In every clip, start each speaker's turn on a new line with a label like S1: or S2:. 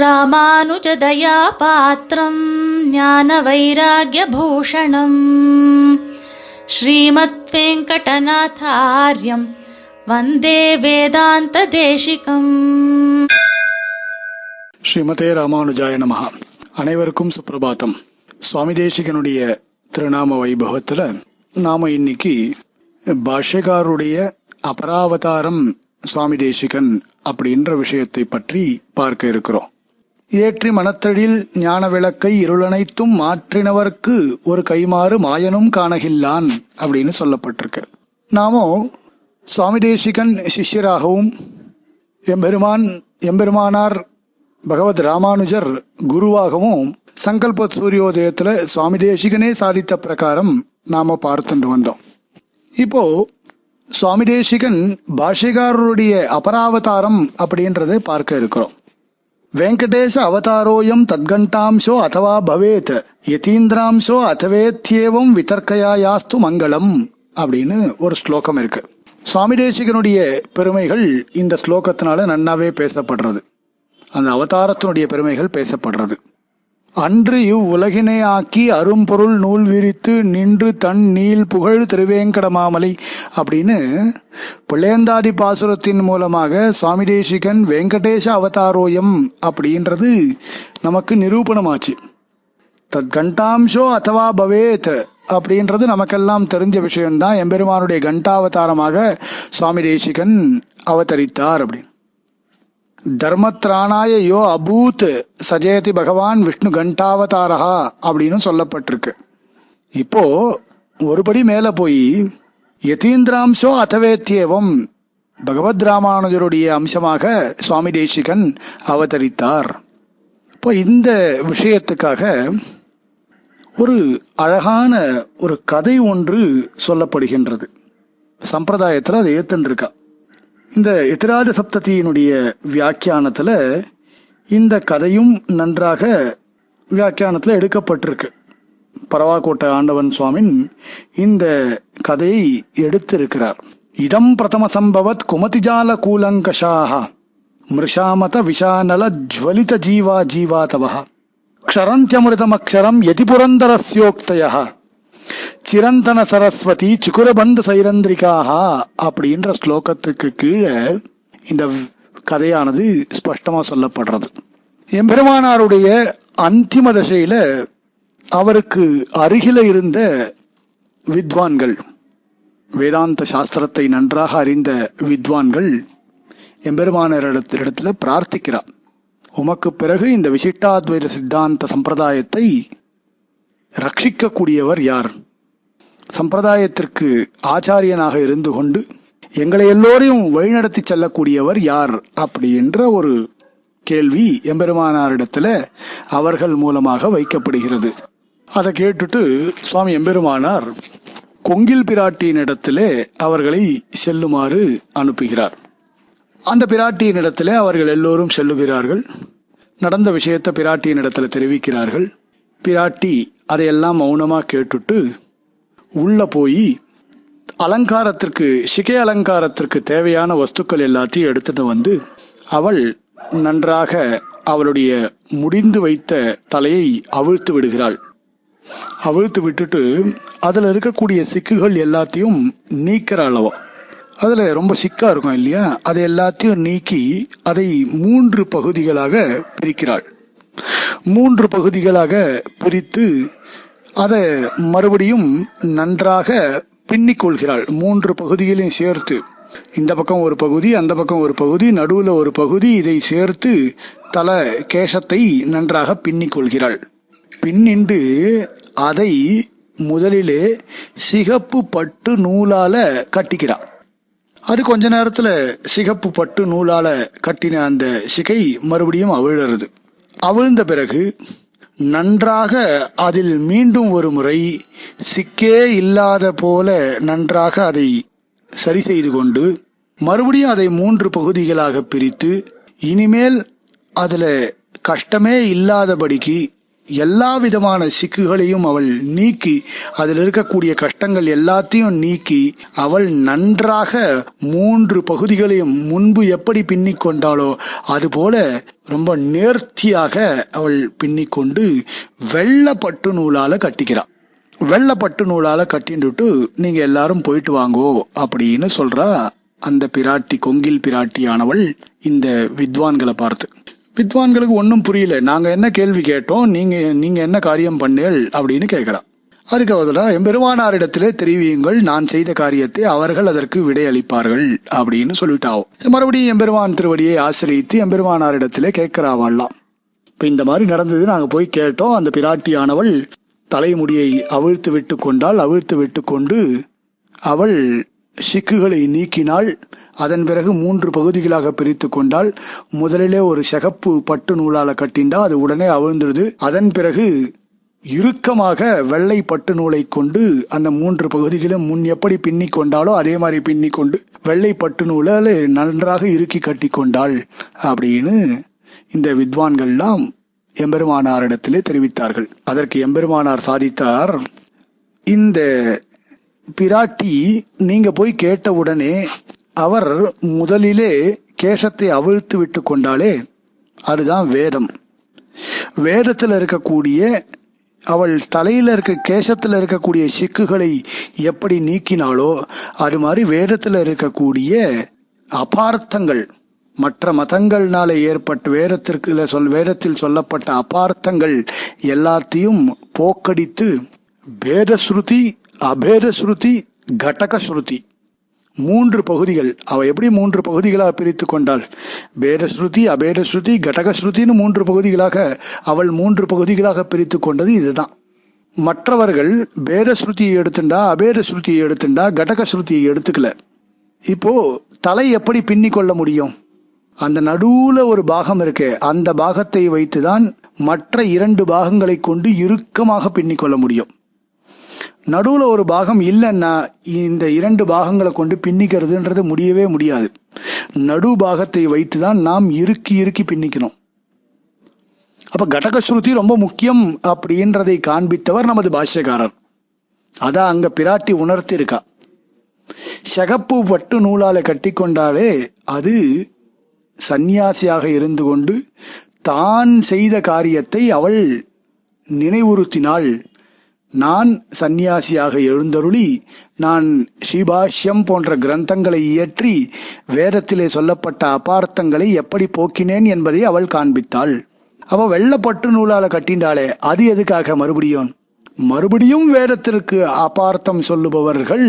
S1: ராமானுஜதயா பாத்திரம் ஞான வைராகியபூஷணம் ஸ்ரீமத் வெங்கடநாதாரியம் வந்தே வேதாந்த தேசிகம்
S2: ஸ்ரீமதே ராமானுஜாய நமஹா அனைவருக்கும் சுப்பிரபாதம் சுவாமி தேசிகனுடைய திருநாம வைபவத்துல நாம இன்னைக்கு பாஷ்யக்காருடைய அபராவதாரம் சுவாமி தேசிகன் அப்படின்ற விஷயத்தை பற்றி பார்க்க இருக்கிறோம். ஏற்றி மனத்தழில் ஞான விளக்கை இருளனைத்தும் மாற்றினவர்க்கு ஒரு கைமாறு மாயனும் காணகில்லான் அப்படின்னு சொல்லப்பட்டிருக்கு. நாமோ சுவாமி தேசிகன் சிஷ்யராகவும் எம்பெருமான் எம்பெருமானார் பகவத் ராமானுஜர் குருவாகவும் சங்கல்ப சூரியோதயத்துல சுவாமி தேசிகனே சாதித்த பிரகாரம் நாம பார்த்துட்டு வந்தோம். இப்போ சுவாமி தேசிகன் பாஷிகாரருடைய அபராவதாரம் அப்படின்றதை பார்க்க இருக்கிறோம். வெங்கடேஷ அவதாரோயம் தத்கண்டாம்சோ அதவா பவேத் யதீந்திராம்சோ அதவேத்யேவம் விதர்க்கயாயாஸ்து மங்களம் அப்படின்னு ஒரு ஸ்லோகம் இருக்கு. சுவாமி தேசிகனுடைய பெருமைகள் இந்த ஸ்லோகத்தினால நன்னாவே பேசப்படுறது. அந்த அவதாரத்தினுடைய பெருமைகள் பேசப்படுறது. அன்று இவ்வுலகினை ஆக்கி அரும்பொருள் நூல் விரித்து நின்று தன் நீள் புகழ் திருவேங்கடமாமலை அப்படின்னு பிள்ளையந்தாதி பாசுரத்தின் மூலமாக சுவாமி தேசிகன் வெங்கடேஷ அவதாரோயம் அப்படின்றது நமக்கு நிரூபணமாச்சு. தத் கண்டாம்சோ அத்தவா பவேத் அப்படின்றது நமக்கெல்லாம் தெரிஞ்ச விஷயம்தான். எம்பெருமானுடைய கண்டாவதாரமாக சுவாமி தேசிகன் அவதரித்தார் அப்படின்னு. தர்மத்ராணாய யோ அபூத் சஜயதி பகவான் விஷ்ணு கண்டாவதாரஹா அப்படின்னு சொல்லப்பட்டிருக்கு. இப்போ ஒருபடி மேல போய் யதீந்திராம்சோ அதவேத்தியவம் பகவத் ராமானுஜருடைய அம்சமாக சுவாமி தேசிகன் அவதரித்தார். இப்போ இந்த விஷயத்துக்காக ஒரு அழகான ஒரு கதை ஒன்று சொல்லப்படுகின்றது. சம்பிரதாயத்தில் அதை ஏத்துன்னு இருக்கா. இந்த எதிராஜ சப்ததியினுடைய வியாக்கியானத்துல இந்த கதையும் நன்றாக வியாக்கியானத்துல எடுக்கப்பட்டிருக்கு. பரவாக்கோட்டை ஆண்டவன் சுவாமின் இந்த கதையை எடுத்திருக்கிறார். இதம் பிரதம சம்பவத் குமதிஜால கூலங்கஷாக மிருஷாமத விஷானல ஜுவலித ஜீவா ஜீவாதவ க்ஷரந்தியமிருதமக்ஷரம் யதி புரந்தரஸ்யோக்தய சிரந்தன சரஸ்வதி சுக்குரபந்த சைரந்திரிகாக அப்படின்ற ஸ்லோகத்துக்கு கீழே இந்த கதையானது ஸ்பஷ்டமா சொல்லப்படுறது. எம்பெருமானாருடைய அந்திம தசையில அவருக்கு அருகில இருந்த வித்வான்கள் வேதாந்த சாஸ்திரத்தை நன்றாக அறிந்த வித்வான்கள் எம்பெருமானரிடத்துல பிரார்த்திக்கிறார். உமக்கு பிறகு இந்த விசிஷ்டாத்வைத சித்தாந்த சம்பிரதாயத்தை ரட்சிக்கக்கூடியவர் யார்? சம்பிரதாயத்திற்கு ஆச்சாரியனாக இருந்து கொண்டு எங்களை எல்லோரையும் வழிநடத்தி செல்லக்கூடியவர் யார் அப்படின்ற ஒரு கேள்வி எம்பெருமானாரிடத்துல அவர்கள் மூலமாக வைக்கப்படுகிறது. அதை கேட்டுட்டு சுவாமி எம்பெருமானார் கொங்கில் பிராட்டியினிடத்திலே அவர்களை செல்லுமாறு அனுப்புகிறார். அந்த பிராட்டியினிடத்திலே அவர்கள் எல்லோரும் செல்லுகிறார்கள். நடந்த விஷயத்தை பிராட்டியினிடத்துல தெரிவிக்கிறார்கள். பிராட்டி அதையெல்லாம் மௌனமா கேட்டுட்டு உள்ள போய் அலங்காரத்திற்கு சிகை அலங்காரத்திற்கு தேவையான வஸ்துக்கள் எல்லாத்தையும் எடுத்துட்டு வந்து அவள் நன்றாக அவளுடைய முடிந்து வைத்த தலையை அவிழ்த்து விடுகிறாள். அவிழ்த்து விட்டுட்டு அதுல இருக்கக்கூடிய சிக்குகள் எல்லாத்தையும் நீக்கிற அளவா அதுல ரொம்ப சிக்கா இருக்கும் இல்லையா? அதை எல்லாத்தையும் நீக்கி அதை மூன்று பகுதிகளாக பிரிக்கிறாள். மூன்று பகுதிகளாக பிரித்து அதை மறுபடியும் நன்றாக பின்னிக் கொள்கிறாள் மூன்று பகுதிகளையும் சேர்த்து. இந்த பக்கம் ஒரு பகுதி அந்த பக்கம் ஒரு பகுதி நடுவுல ஒரு பகுதி இதை சேர்த்து தல கேசத்தை நன்றாக பின்னிக் கொள்கிறாள் பின்னின்று அதை முதலிலே சிகப்பு பட்டு நூலால கட்டிக்கிறாள் அது கொஞ்ச நேரத்துல சிகப்பு பட்டு நூலால கட்டின அந்த சிகை மறுபடியும் அவிழறது. அவிழ்ந்த பிறகு நன்றாக அதில் மீண்டும் ஒரு முறை சிக்கே இல்லாத போல நன்றாக அதை சரி செய்து கொண்டு மறுபடியும் அதை மூன்று பகுதிகளாக பிரித்து இனிமேல் அதுல கஷ்டமே இல்லாதபடிக்கு எல்லா விதமான சிக்குகளையும் அவள் நீக்கி அதில் இருக்கக்கூடிய கஷ்டங்கள் எல்லாத்தையும் நீக்கி அவள் நன்றாக மூன்று பகுதிகளையும் முன்பு எப்படி பின்னிக் கொண்டாளோ அதுபோல ரொம்ப நேர்த்தியாக அவள் பின்னிக்கொண்டு வெள்ள பட்டு நூலால கட்டிக்கிறாள் வெள்ள பட்டு நூலால கட்டிண்டுட்டு நீங்க எல்லாரும் போயிட்டு வாங்கோ அப்படின்னு சொல்றா அந்த பிராட்டி கொங்கில் பிராட்டியானவள் இந்த வித்வான்களை பார்த்து. வித்வான்களுக்கு ஒன்றும் புரியல. நாங்க என்ன கேள்வி கேட்டோம் நீங்க நீங்க என்ன காரியம் பண்ணுங்கள் அப்படின்னு கேட்கிறா அதுக்கு பதிலா எம்பெருமானாரிடத்திலே தெரிவியுங்கள் நான் செய்த காரியத்தை அவர்கள் அதற்கு விடையளிப்பார்கள் அப்படின்னு சொல்லிட்டாவோ. மறுபடியும் எம்பெருமான் திருவடியை ஆசிரியத்து எம்பெருமானாரிடத்திலே கேட்கிறாவாள்லாம் இப்ப இந்த மாதிரி நடந்தது நாங்க போய் கேட்டோம் அந்த பிராட்டியானவள் தலைமுடியை அவிழ்த்து விட்டு கொண்டால் அவிழ்த்து விட்டு கொண்டு அவள் சிக்குகளை நீக்கினாள். அதன் பிறகு மூன்று பகுதிகளாக பிரித்து கொண்டால் முதலிலே ஒரு சகப்பு பட்டு நூலால கட்டிண்டா அது உடனே அவிழ்ந்துருது. அதன் பிறகு இறுக்கமாக வெள்ளை பட்டு நூலை கொண்டு அந்த மூன்று பகுதிகளும் முன் எப்படி பின்னி கொண்டாலோ அதே மாதிரி பின்னி கொண்டு வெள்ளை பட்டு நூலால நன்றாக இறுக்கி கட்டி கொண்டாள் அப்படின்னு இந்த வித்வான்கள்லாம் எம்பெருமானாரிடத்திலே தெரிவித்தார்கள். அதற்கு எம்பெருமானார் சாதித்தார் இந்த பிராட்டி நீங்க போய் கேட்ட உடனே அவர் முதலிலே கேசத்தை அவிழ்த்து விட்டு கொண்டாலே அதுதான் வேதம். வேதத்தில் இருக்கக்கூடிய அவள் தலையில இருக்க கேசத்துல இருக்கக்கூடிய சிக்குகளை எப்படி நீக்கினாலோ அது மாதிரி வேதத்துல இருக்கக்கூடிய அபார்த்தங்கள் மற்ற மதங்கள்னால ஏற்பட்ட வேதத்திற்கு சொல் வேதத்தில் சொல்லப்பட்ட அபார்த்தங்கள் எல்லாத்தையும் போக்கடித்து வேத ஸ்ருதி அபேத ஸ்ருதி கடக ஸ்ருதி மூன்று பகுதிகள். அவ எப்படி மூன்று பகுதிகளாக பிரித்து கொண்டாள்? பேத ஸ்ருதி அபேத ஸ்ருதி ஸ்ருதின்னு மூன்று பகுதிகளாக அவள் மூன்று பகுதிகளாக பிரித்து கொண்டது இதுதான். மற்றவர்கள் பேத ஸ்ருதியை எடுத்துண்டா அபேத ஸ்ருதியை எடுத்துண்டா கடகஸ்ருதியை எடுத்துக்கல. இப்போ தலை எப்படி பின்னி கொள்ள முடியும்? அந்த நடுவுல ஒரு பாகம் இருக்கு அந்த பாகத்தை வைத்துதான் மற்ற இரண்டு பாகங்களை கொண்டு இறுக்கமாக பின்னிக்கொள்ள முடியும். நடுவுல ஒரு பாகம் இல்லைன்னா இந்த இரண்டு பாகங்களை கொண்டு பின்னிக்கிறதுன்றது முடியவே முடியாது. நடு பாகத்தை வைத்துதான் நாம் இறுக்கி இறுக்கி பின்னிக்கணும் அப்ப கடகஸ்ருதி ரொம்ப முக்கியம் அப்படின்றதை காண்பித்தவர் நமது பாஷ்யக்காரர். அதான் அங்க பிராட்டி உணர்த்தி இருக்கா சகப்பு பட்டு நூலால கட்டி கொண்டாலே அது சந்நியாசியாக இருந்து கொண்டு தான் செய்த காரியத்தை அவள் நினைவுறுத்தினாள் நான் சந்நியாசியாக எழுந்தருளி நான் ஸ்ரீபாஷ்யம் போன்ற கிரந்தங்களை இயற்றி வேதத்திலே சொல்லப்பட்ட அபார்த்தங்களை எப்படி போக்கினேன் என்பதை அவள் காண்பித்தாள். அவ வெள்ளப்பட்டு நூலால கட்டின்றாளே அது எதுக்காக மறுபடியும்? மறுபடியும் வேதத்திற்கு அபார்த்தம் சொல்லுபவர்கள்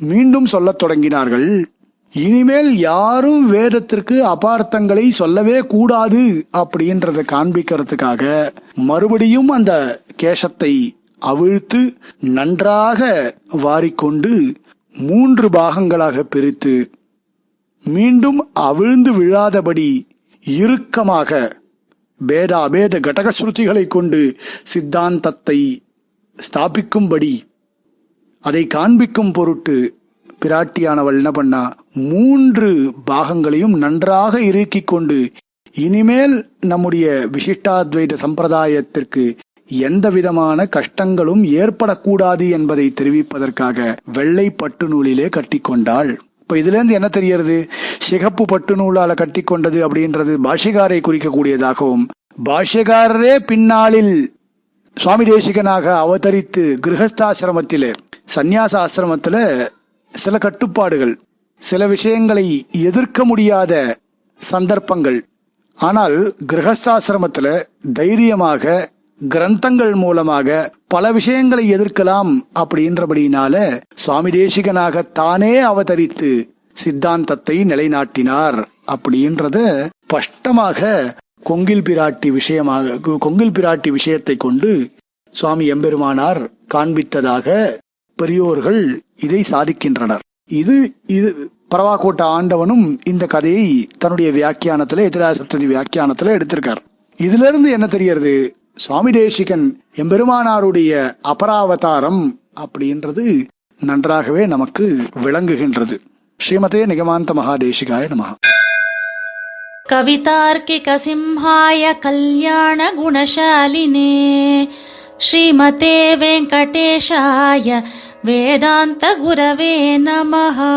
S2: மீண்டும் சொல்லத் தொடங்கினார்கள். இனிமேல் யாரும் வேதத்திற்கு அபார்த்தங்களை சொல்லவே கூடாது அப்படின்றத காண்பிக்கிறதுக்காக மறுபடியும் அந்த கேசத்தை அவிழ்த்து நன்றாக வாரிக்கொண்டு மூன்று பாகங்களாக பிரித்து மீண்டும் அவிழ்ந்து விழாதபடி இறுக்கமாக பேத அபேத கடகஸ்ருதிகளை கொண்டு சித்தாந்தத்தை ஸ்தாபிக்கும்படி அதை காண்பிக்கும் பொருட்டு பிராட்டியானவள் என்ன பண்ணா மூன்று பாகங்களையும் நன்றாக இறுக்கிக் கொண்டு இனிமேல் நம்முடைய விசிஷ்டாத்வைத சம்பிரதாயத்திற்கு எந்த விதமான கஷ்டங்களும் ஏற்படக்கூடாது என்பதை தெரிவிப்பதற்காக வெள்ளை பட்டு நூலிலே கட்டிக்கொண்டாள். இப்ப இதுல இருந்து என்ன தெரியறது சிகப்பு பட்டு நூலால கட்டிக்கொண்டது அப்படின்றது பாஷ்யகாரை குறிக்கக்கூடியதாகவும் பாஷ்யகாரரே பின்னாளில் சுவாமி தேசிகனாக அவதரித்து கிரகஸ்தாசிரமத்திலே சந்நியாச ஆசிரமத்துல சில கட்டுப்பாடுகள் சில விஷயங்களை எதிர்க்க முடியாத சந்தர்ப்பங்கள். ஆனால் கிரகஸ்தாசிரமத்துல தைரியமாக கிரந்தங்கள் மூலமாக பல விஷயங்களை எதிர்க்கலாம் அப்படின்றபடியினால சுவாமி தேசிகனாக தானே அவதரித்து சித்தாந்தத்தை நிலைநாட்டினார் அப்படின்றத ஸ்பஷ்டமாக கொங்கில் பிராட்டி விஷயமாக கொங்கில் பிராட்டி விஷயத்தை கொண்டு சுவாமி எம்பெருமானார் காண்பித்ததாக பெரியோர்கள் இதை சாதிக்கின்றனர். இது இது பரவாக்கோட்ட ஆண்டவனும் இந்த கதையை தன்னுடைய வியாக்கியானத்துல எதிராசப்ததி வியாக்கியானத்துல எடுத்திருக்கார். இதுல இருந்து என்ன தெரியறது சுவாமி தேசிகன் எம்பெருமானாருடைய அபராவதாரம் அப்படின்றது நன்றாகவே நமக்கு விளங்குகின்றது. ஸ்ரீமதே நிகமாந்த மகாதேசிகாய நம.
S1: கவிதார்க்கிக சிம்ஹாய கல்யாண குணசாலினே ஸ்ரீமதே வெங்கடேஷாய வேதாந்த குரவே நமஹா